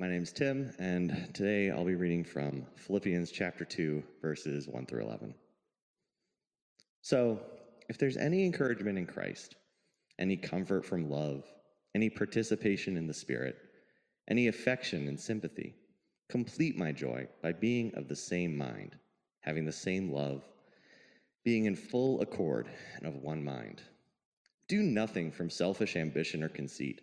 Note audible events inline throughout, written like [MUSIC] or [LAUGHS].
My name is Tim, and today I'll be reading from Philippians chapter 2, verses 1 through 11. So, if there's any encouragement in Christ, any comfort from love, any participation in the Spirit, any affection and sympathy, complete my joy by being of the same mind, having the same love, being in full accord and of one mind. Do nothing from selfish ambition or conceit,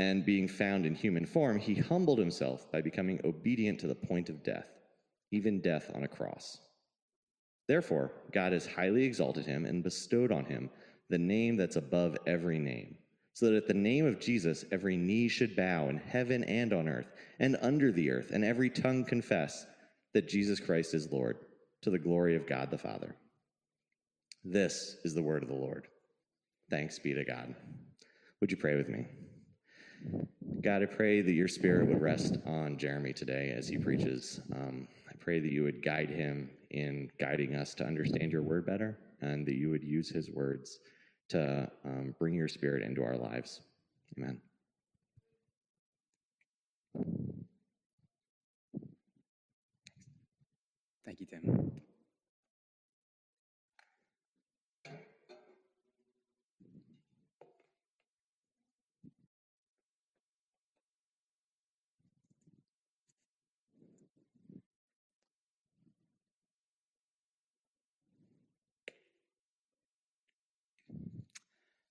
And being found in human form, he humbled himself by becoming obedient to the point of death, even death on a cross. Therefore, God has highly exalted him and bestowed on him the name that's above every name, so that at the name of Jesus every knee should bow in heaven and on earth and under the earth, and every tongue confess that Jesus Christ is Lord, to the glory of God the Father. This is the word of the Lord. Thanks be to God. Would you pray with me? God, I pray that your spirit would rest on Jeremy today as he preaches. Um, I pray that you would guide him in guiding us to understand your word better and that you would use his words to um, bring your spirit into our lives. Amen. Thank you, Tim.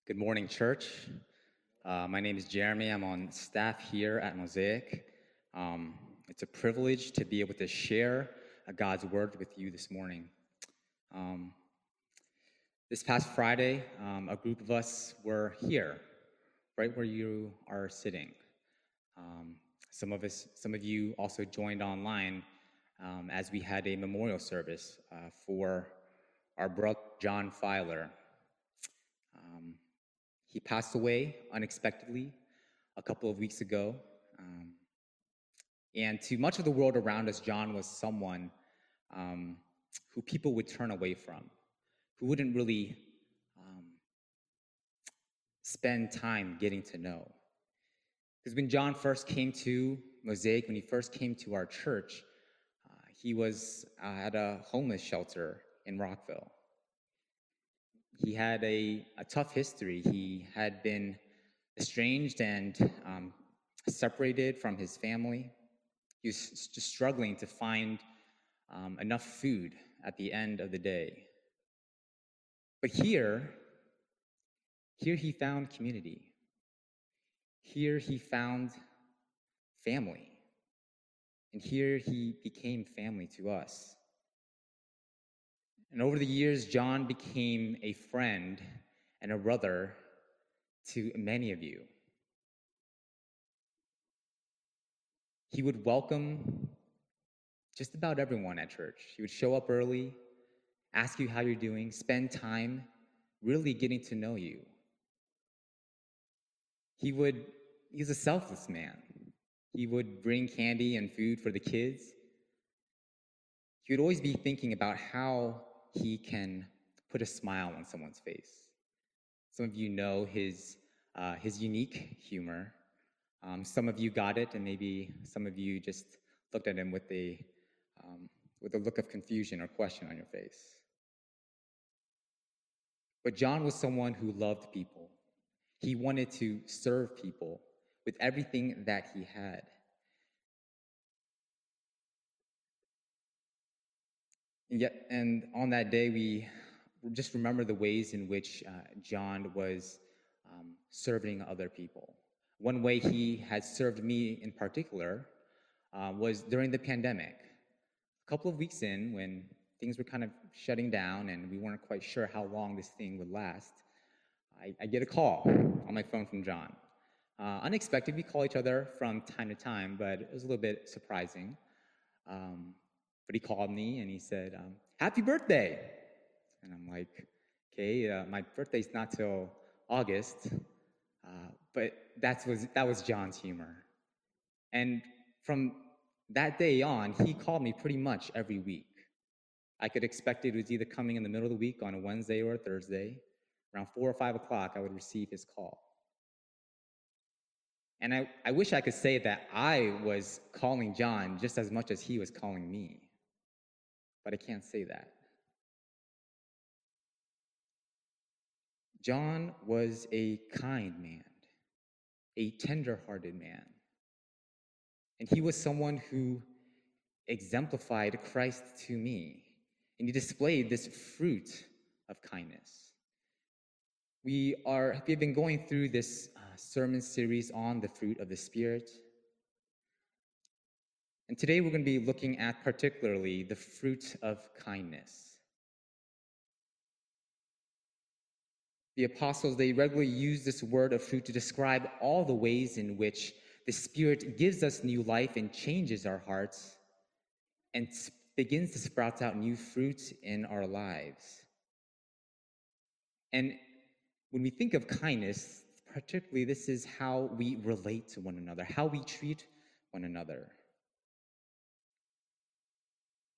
Good morning, church. Uh, my name is Jeremy. I'm on staff here at Mosaic. Um, it's a privilege to be able to share God's word with you this morning. Um, this past Friday, um, a group of us were here, right where you are sitting. Um, some of us, some of you also joined online um, as we had a memorial service uh, for our brother John Filer. He passed away unexpectedly a couple of weeks ago. Um, and to much of the world around us, John was someone um, who people would turn away from, who wouldn't really um, spend time getting to know. Because when John first came to Mosaic, when he first came to our church, uh, he was uh, at a homeless shelter in Rockville he had a, a tough history. He had been estranged and um, separated from his family. He was just struggling to find um, enough food at the end of the day. But here, here he found community. Here he found family. And here he became family to us. And over the years, John became a friend and a brother to many of you. He would welcome just about everyone at church. He would show up early, ask you how you're doing, spend time really getting to know you. He would, he's a selfless man. He would bring candy and food for the kids. He would always be thinking about how he can put a smile on someone's face. Some of you know his, uh, his unique humor. Um, some of you got it, and maybe some of you just looked at him with a, um, with a look of confusion or question on your face. But John was someone who loved people. He wanted to serve people with everything that he had. Yet, and on that day, we just remember the ways in which uh, John was um, serving other people. One way he had served me in particular uh, was during the pandemic. A couple of weeks in, when things were kind of shutting down and we weren't quite sure how long this thing would last, I, I get a call on my phone from John. Uh, unexpected, we call each other from time to time, but it was a little bit surprising. Um, but he called me and he said, um, Happy birthday! And I'm like, Okay, uh, my birthday's not till August. Uh, but that was, that was John's humor. And from that day on, he called me pretty much every week. I could expect it was either coming in the middle of the week on a Wednesday or a Thursday. Around four or five o'clock, I would receive his call. And I, I wish I could say that I was calling John just as much as he was calling me, but I can't say that. John was a kind man, a tender hearted man. And he was someone who exemplified Christ to me. And he displayed this fruit of kindness. We are we've been going through this uh, sermon series on the fruit of the Spirit. And today we're going to be looking at particularly the fruit of kindness. The apostles, they regularly use this word of fruit to describe all the ways in which the Spirit gives us new life and changes our hearts and begins to sprout out new fruit in our lives. And when we think of kindness, particularly this is how we relate to one another, how we treat one another.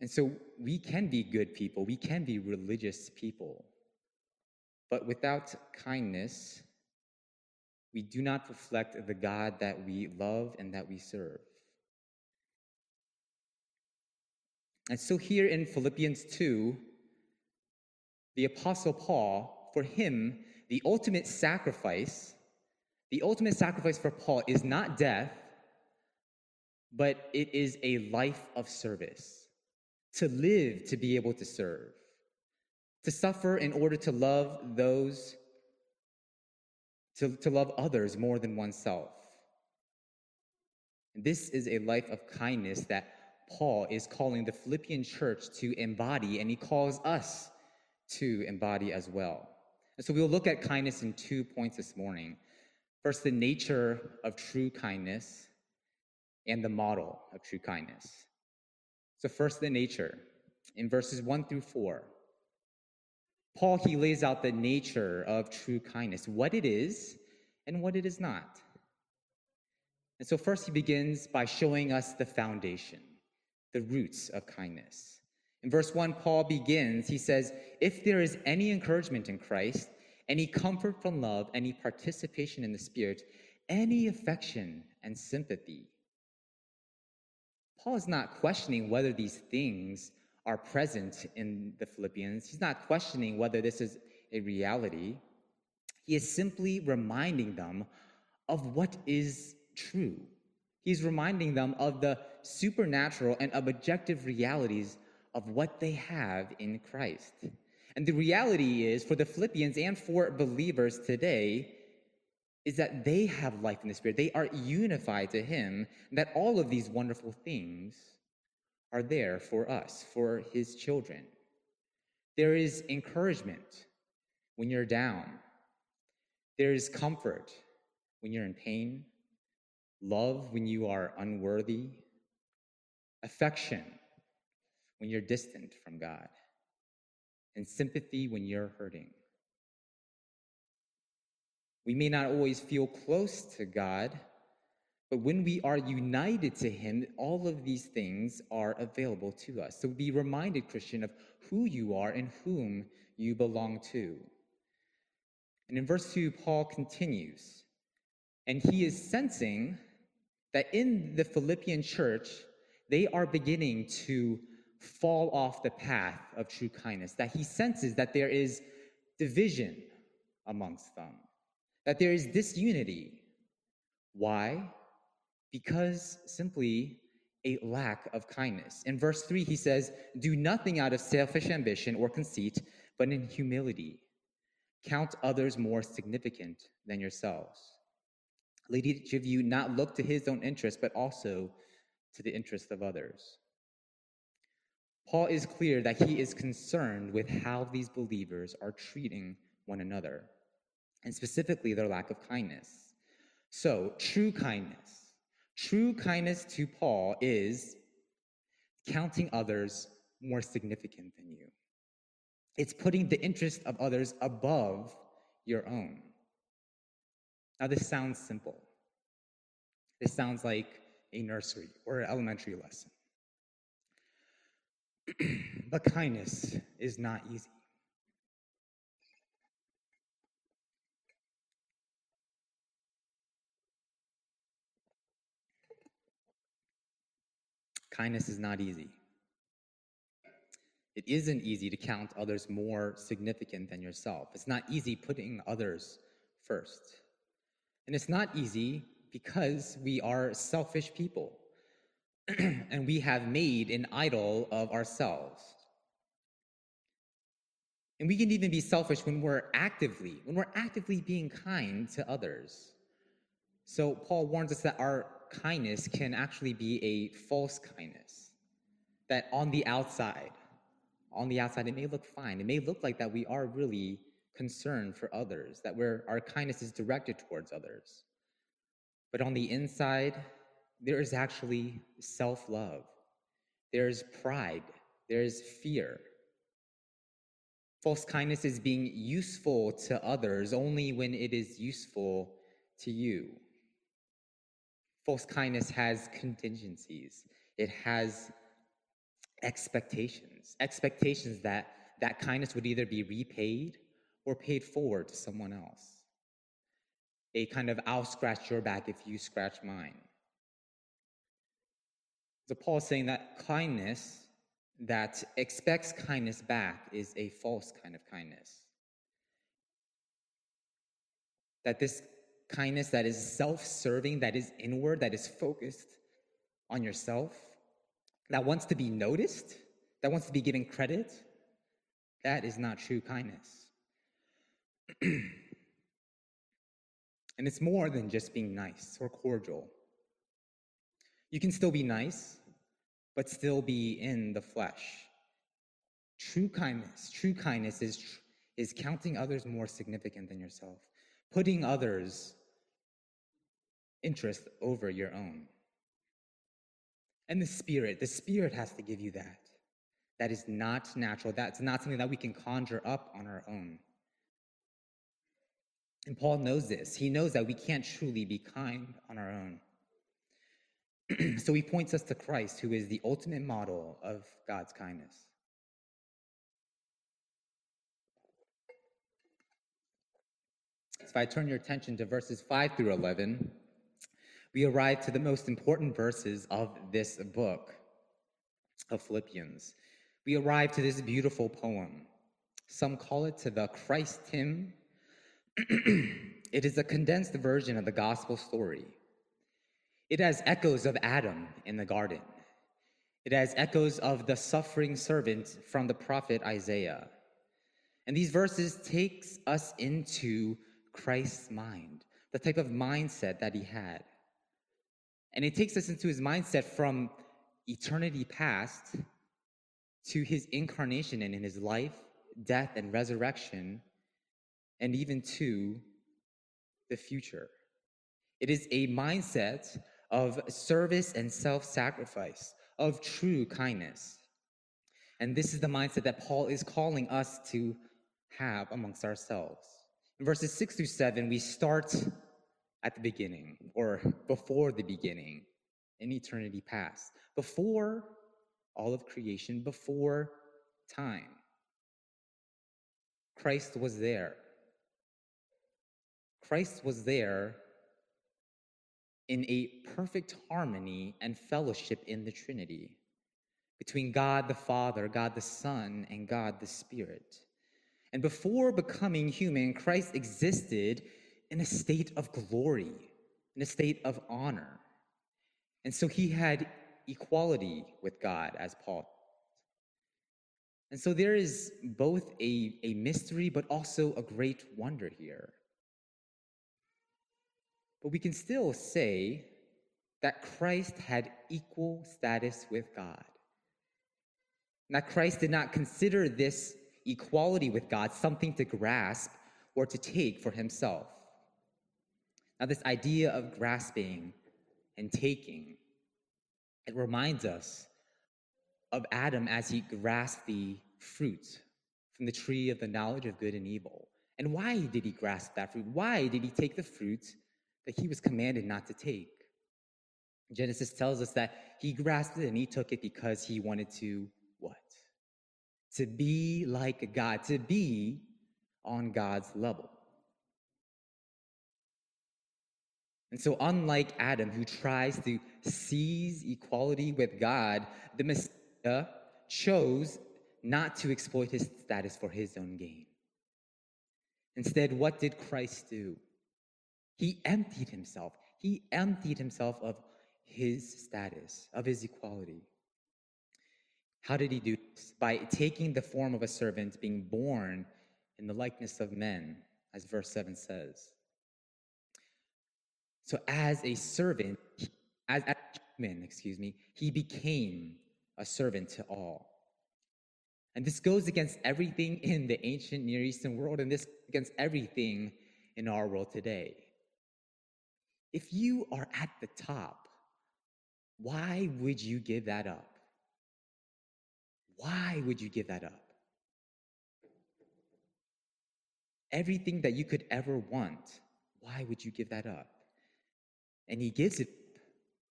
And so we can be good people, we can be religious people. But without kindness, we do not reflect the God that we love and that we serve. And so, here in Philippians 2, the Apostle Paul, for him, the ultimate sacrifice, the ultimate sacrifice for Paul is not death, but it is a life of service. To live to be able to serve, to suffer in order to love those, to, to love others more than oneself. This is a life of kindness that Paul is calling the Philippian church to embody, and he calls us to embody as well. And so we'll look at kindness in two points this morning. First, the nature of true kindness and the model of true kindness. So, first, the nature. In verses 1 through 4, Paul he lays out the nature of true kindness, what it is and what it is not. And so, first, he begins by showing us the foundation, the roots of kindness. In verse 1, Paul begins, he says, If there is any encouragement in Christ, any comfort from love, any participation in the Spirit, any affection and sympathy. Paul is not questioning whether these things are present in the Philippians. He's not questioning whether this is a reality. He is simply reminding them of what is true. He's reminding them of the supernatural and objective realities of what they have in Christ. And the reality is, for the Philippians and for believers today, is that they have life in the Spirit. They are unified to Him, that all of these wonderful things are there for us, for His children. There is encouragement when you're down, there is comfort when you're in pain, love when you are unworthy, affection when you're distant from God, and sympathy when you're hurting. We may not always feel close to God, but when we are united to Him, all of these things are available to us. So be reminded, Christian, of who you are and whom you belong to. And in verse 2, Paul continues, and he is sensing that in the Philippian church, they are beginning to fall off the path of true kindness, that he senses that there is division amongst them, that there is disunity. Why? Because simply a lack of kindness. In verse 3, he says, Do nothing out of selfish ambition or conceit, but in humility. Count others more significant than yourselves. Let each of you not look to his own interest, but also to the interest of others. Paul is clear that he is concerned with how these believers are treating one another, and specifically their lack of kindness. So, true kindness. True kindness to Paul is counting others more significant than you. It's putting the interest of others above your own. Now, this sounds simple. This sounds like a nursery or an elementary lesson. [CLEARS THROAT] but kindness is not easy. Kindness is not easy. It isn't easy to count others more significant than yourself. It's not easy putting others first. And it's not easy because we are selfish people [CLEARS THROAT] and we have made an idol of ourselves. And we can even be selfish when we're actively, when we're actively being kind to others. So Paul warns us that our kindness can actually be a false kindness. That on the outside, on the outside, it may look fine. It may look like that we are really concerned for others, that we're, our kindness is directed towards others. But on the inside, there is actually self love, there's pride, there's fear. False kindness is being useful to others only when it is useful to you. False kindness has contingencies, it has expectations, expectations that that kindness would either be repaid or paid forward to someone else. A kind of I'll scratch your back if you scratch mine. So Paul is saying that kindness that expects kindness back is a false kind of kindness. That this kindness that is self serving, that is inward, that is focused on yourself, that wants to be noticed, that wants to be given credit, that is not true kindness. [CLEARS THROAT] and it's more than just being nice or cordial. You can still be nice, but still be in the flesh. True kindness, true kindness is, is counting others more significant than yourself, putting others' interest over your own. And the Spirit, the Spirit has to give you that. That is not natural. That's not something that we can conjure up on our own. And Paul knows this. He knows that we can't truly be kind on our own. [CLEARS THROAT] so he points us to Christ, who is the ultimate model of God's kindness. So if I turn your attention to verses 5 through 11, we arrive to the most important verses of this book of Philippians. We arrive to this beautiful poem. Some call it to the Christ hymn. [CLEARS THROAT] it is a condensed version of the gospel story. It has echoes of Adam in the garden. It has echoes of the suffering servant from the prophet Isaiah. And these verses takes us into Christ's mind, the type of mindset that he had. And it takes us into his mindset from eternity past to his incarnation and in his life, death, and resurrection, and even to the future. It is a mindset of service and self sacrifice, of true kindness. And this is the mindset that Paul is calling us to have amongst ourselves. In verses six through seven, we start at the beginning or before the beginning in eternity past, before all of creation, before time. Christ was there. Christ was there in a perfect harmony and fellowship in the Trinity between God the Father, God the Son, and God the Spirit. And before becoming human, Christ existed in a state of glory, in a state of honor. And so he had equality with God, as Paul. And so there is both a, a mystery, but also a great wonder here. But we can still say that Christ had equal status with God. That Christ did not consider this equality with God something to grasp or to take for himself. Now, this idea of grasping and taking, it reminds us of Adam as he grasped the fruit from the tree of the knowledge of good and evil. And why did he grasp that fruit? Why did he take the fruit that he was commanded not to take? Genesis tells us that he grasped it and he took it because he wanted to what? To be like God, to be on God's level. And so, unlike Adam, who tries to seize equality with God, the Messiah chose not to exploit his status for his own gain. Instead, what did Christ do? He emptied himself. He emptied himself of his status, of his equality. How did he do this? By taking the form of a servant, being born in the likeness of men, as verse 7 says. So, as a servant, as a human, excuse me, he became a servant to all. And this goes against everything [LAUGHS] in the ancient Near Eastern world, and this against everything in our world today. If you are at the top, why would you give that up? Why would you give that up? Everything that you could ever want, why would you give that up? And he gives it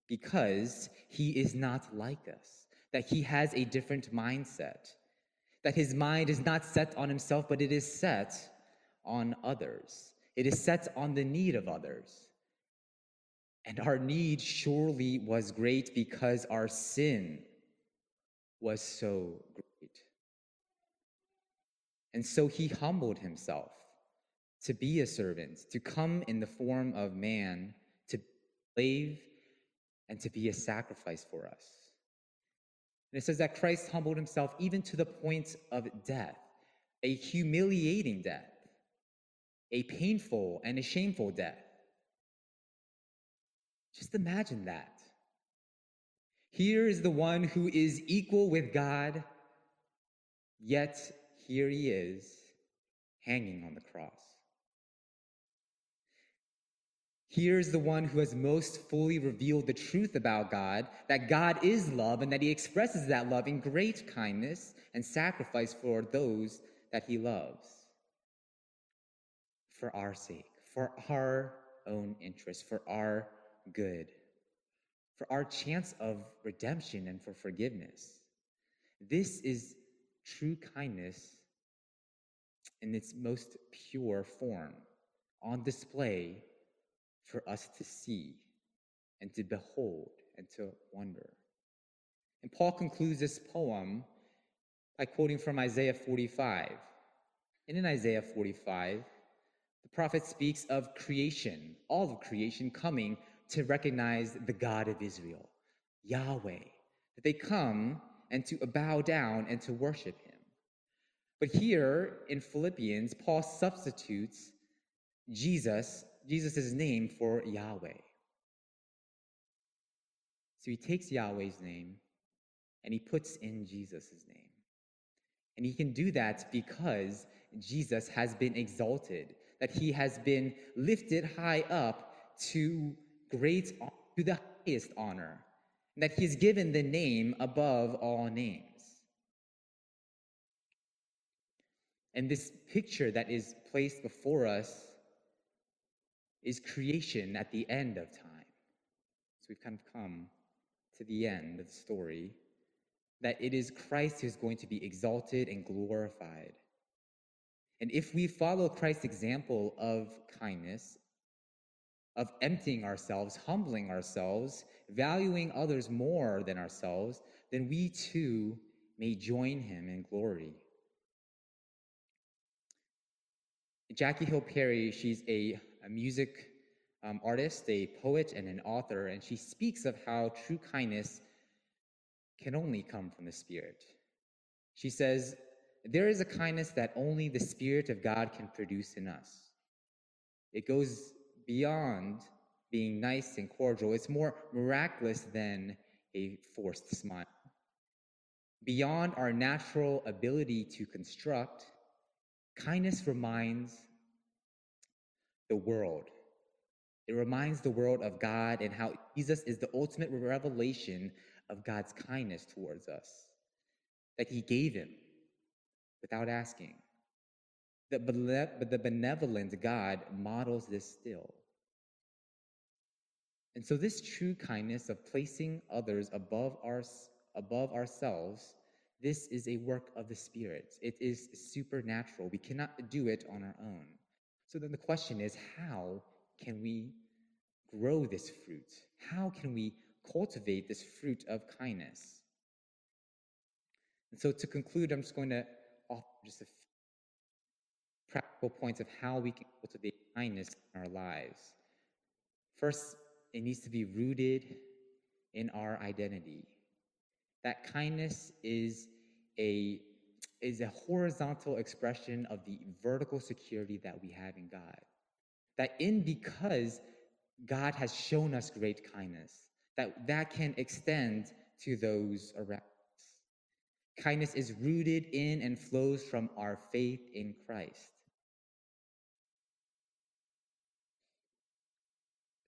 because he is not like us, that he has a different mindset that his mind is not set on himself, but it is set on others. It is set on the need of others. And our need surely was great because our sin was so great. And so he humbled himself to be a servant, to come in the form of man, slave, and to be a sacrifice for us. And it says that Christ humbled himself even to the point of death, a humiliating death, a painful and a shameful death. Just imagine that. Here is the one who is equal with God, yet here he is hanging on the cross. Here's the one who has most fully revealed the truth about God that God is love and that he expresses that love in great kindness and sacrifice for those that he loves. For our sake, for our own interest, for our good, for our chance of redemption and for forgiveness. This is true kindness in its most pure form, on display for us to see and to behold and to wonder. And Paul concludes this poem by quoting from Isaiah 45. And in Isaiah 45, the prophet speaks of creation, all of creation coming to recognize the God of Israel, Yahweh, that they come and to bow down and to worship him. But here in Philippians, Paul substitutes Jesus Jesus' name for Yahweh. So he takes Yahweh's name and he puts in Jesus' name. And he can do that because Jesus has been exalted, that he has been lifted high up to great to the highest honor, and that he's given the name above all names. And this picture that is placed before us is creation at the end of time. So we've kind of come to the end of the story that it is Christ who's going to be exalted and glorified. And if we follow Christ's example of kindness, of emptying ourselves, humbling ourselves, valuing others more than ourselves, then we too may join him in glory. Jackie Hill Perry, she's a a music um, artist, a poet, and an author, and she speaks of how true kindness can only come from the Spirit. She says, There is a kindness that only the Spirit of God can produce in us. It goes beyond being nice and cordial, it's more miraculous than a forced smile. Beyond our natural ability to construct, kindness reminds the world. It reminds the world of God and how Jesus is the ultimate revelation of God's kindness towards us, that He gave Him without asking. But the benevolent God models this still. And so, this true kindness of placing others above, our, above ourselves, this is a work of the Spirit. It is supernatural. We cannot do it on our own. So, then the question is how can we grow this fruit? How can we cultivate this fruit of kindness? And so, to conclude, I'm just going to offer just a few practical points of how we can cultivate kindness in our lives. First, it needs to be rooted in our identity. That kindness is a, is a horizontal expression of the vertical security that we have in God. That in because God has shown us great kindness, that that can extend to those around us. Kindness is rooted in and flows from our faith in Christ.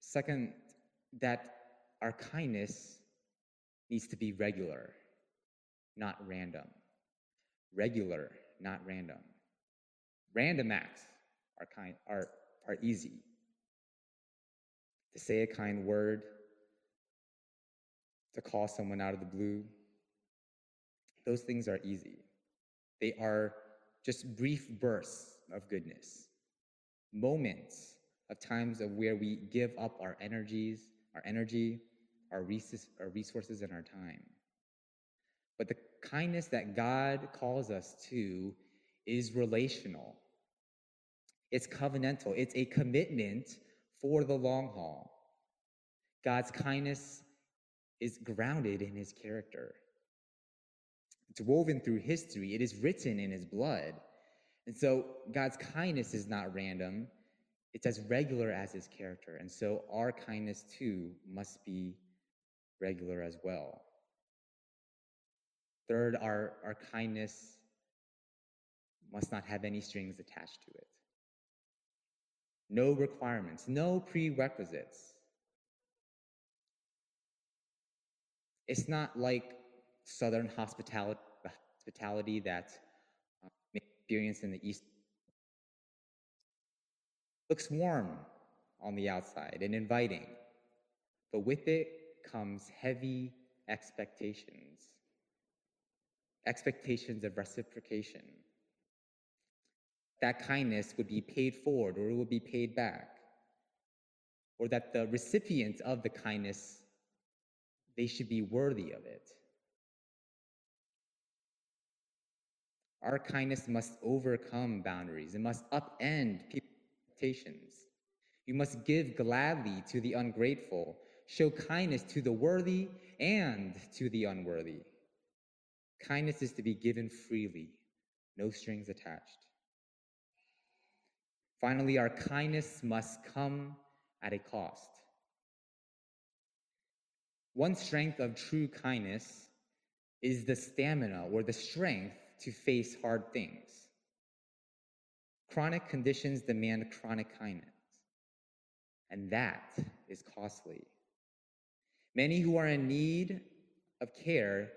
Second, that our kindness needs to be regular, not random. Regular, not random. Random acts are kind are, are easy. To say a kind word, to call someone out of the blue, those things are easy. They are just brief bursts of goodness, moments of times of where we give up our energies, our energy, our, resources, and our time. But the kindness that God calls us to is relational. It's covenantal. It's a commitment for the long haul. God's kindness is grounded in his character. It's woven through history. It is written in his blood. And so God's kindness is not random. It's as regular as his character. And so our kindness too must be regular as well. Third, our, our kindness must not have any strings attached to it. No requirements, no prerequisites. It's not like Southern hospitality, hospitality that uh, experienced in the East looks warm on the outside and inviting, but with it comes heavy expectations expectations of reciprocation. That kindness would be paid forward or it would be paid back. Or that the recipients of the kindness, they should be worthy of it. Our kindness must overcome boundaries. It must upend people's expectations. You must give gladly to the ungrateful, show kindness to the worthy and to the unworthy. Kindness is to be given freely, no strings attached. Finally, our kindness must come at a cost. One strength of true kindness is the stamina or the strength to face hard things. Chronic conditions demand chronic kindness, and that is costly. Many who are in need of care,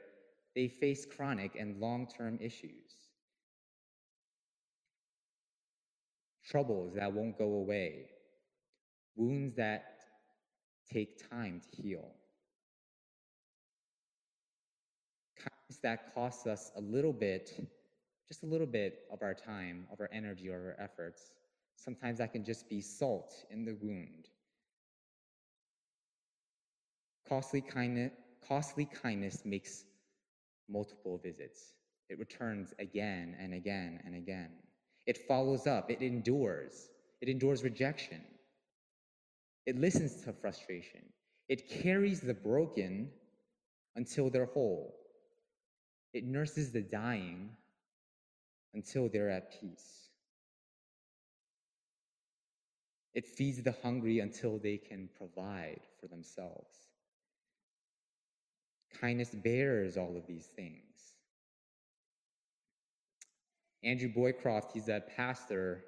they face chronic and long-term issues. Troubles that won't go away, wounds that take time to heal. Kindness that costs us a little bit just a little bit of our time, of our energy, or our efforts. Sometimes that can just be salt in the wound. Costly kindness, costly kindness makes multiple visits. It returns again and again and again. It follows up, it endures. It endures rejection. It listens to frustration. It carries the broken until they're whole. It nurses the dying until they're at peace. It feeds the hungry until they can provide for themselves. Kindness bears all of these things. Andrew Roycroft, he's a pastor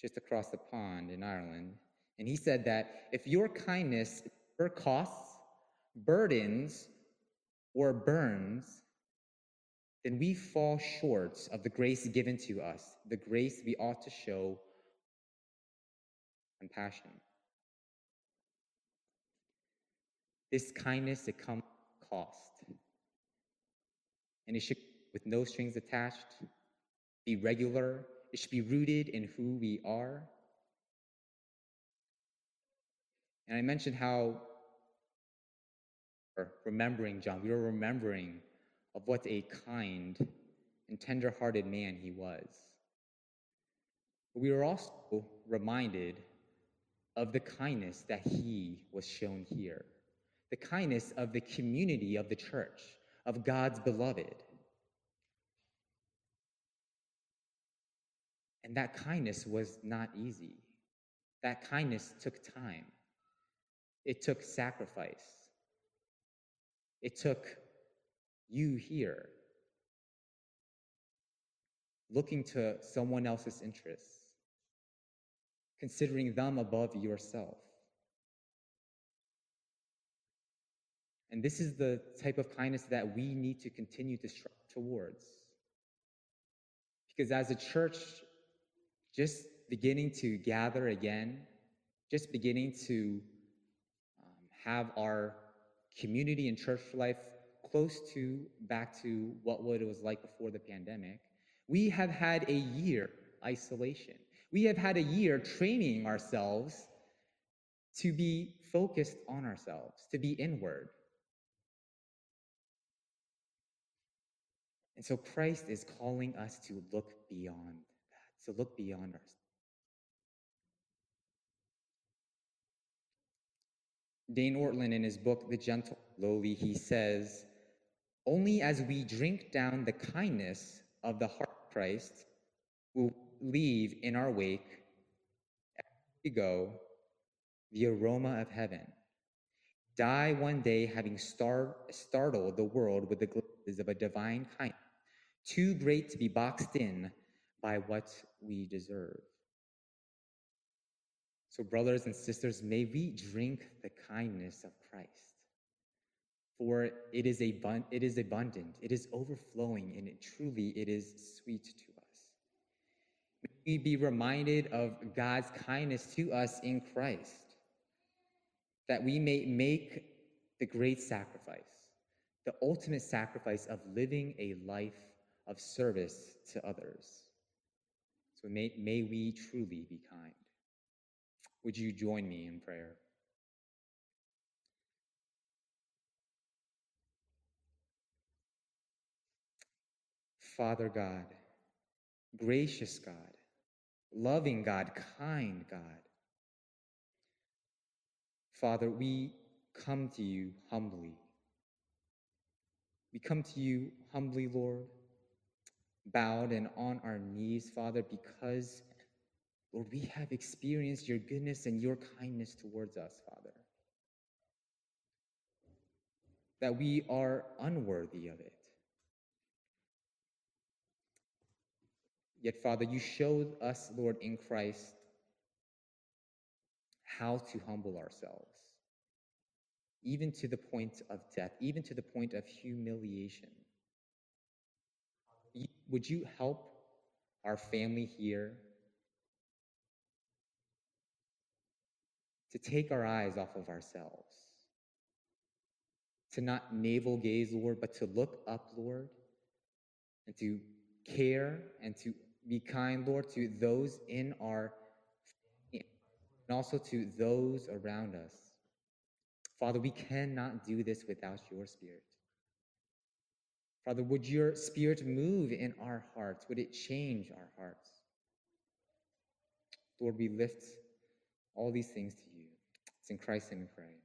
just across the pond in Ireland, and he said that if your kindness for costs, burdens, or burns, then we fall short of the grace given to us, the grace we ought to show compassion. This kindness, it comes cost. And it should, with no strings attached, be regular. It should be rooted in who we are. And I mentioned how, remembering John, we were remembering of what a kind and tender hearted man he was. But we were also reminded of the kindness that he was shown here, the kindness of the community of the church, of God's beloved. And that kindness was not easy. That kindness took time. It took sacrifice. It took you here looking to someone else's interests, considering them above yourself. And this is the type of kindness that we need to continue to strive towards. Because as a church, just beginning to gather again, just beginning to um, have our community and church life close to back to what it was like before the pandemic. We have had a year isolation. We have had a year training ourselves to be focused on ourselves, to be inward. And so Christ is calling us to look beyond that, to look beyond ourselves. Dane Ortlund, in his book, The Gentle Lowly, he says, Only as we drink down the kindness of the heart of Christ will leave in our wake, as we go, the aroma of heaven. Die one day having star- startled the world with the glimpses of a divine kindness, too great to be boxed in by what we deserve. So, brothers and sisters, may we drink the kindness of Christ. For it is, abund- it is abundant, it is overflowing, and it truly it is sweet to us. May we be reminded of God's kindness to us in Christ, that we may make the great sacrifice, the ultimate sacrifice of living a life of service to others. So may, may we truly be kind. Would you join me in prayer? Father God, gracious God, loving God, kind God. Father, we come to you humbly. We come to you humbly, Lord, bowed and on our knees, Father, because Lord, we have experienced your goodness and your kindness towards us, Father. That we are unworthy of it. Yet, Father, you showed us, Lord, in Christ, how to humble ourselves, even to the point of death, even to the point of humiliation. Would you help our family here to take our eyes off of ourselves, to not navel gaze, Lord, but to look up, Lord, and to care and to be kind, Lord, to those in our family, and also to those around us. Father, we cannot do this without your Spirit. Father, would your Spirit move in our hearts? Would it change our hearts? Lord, we lift all these things to you. It's in Christ's name we pray.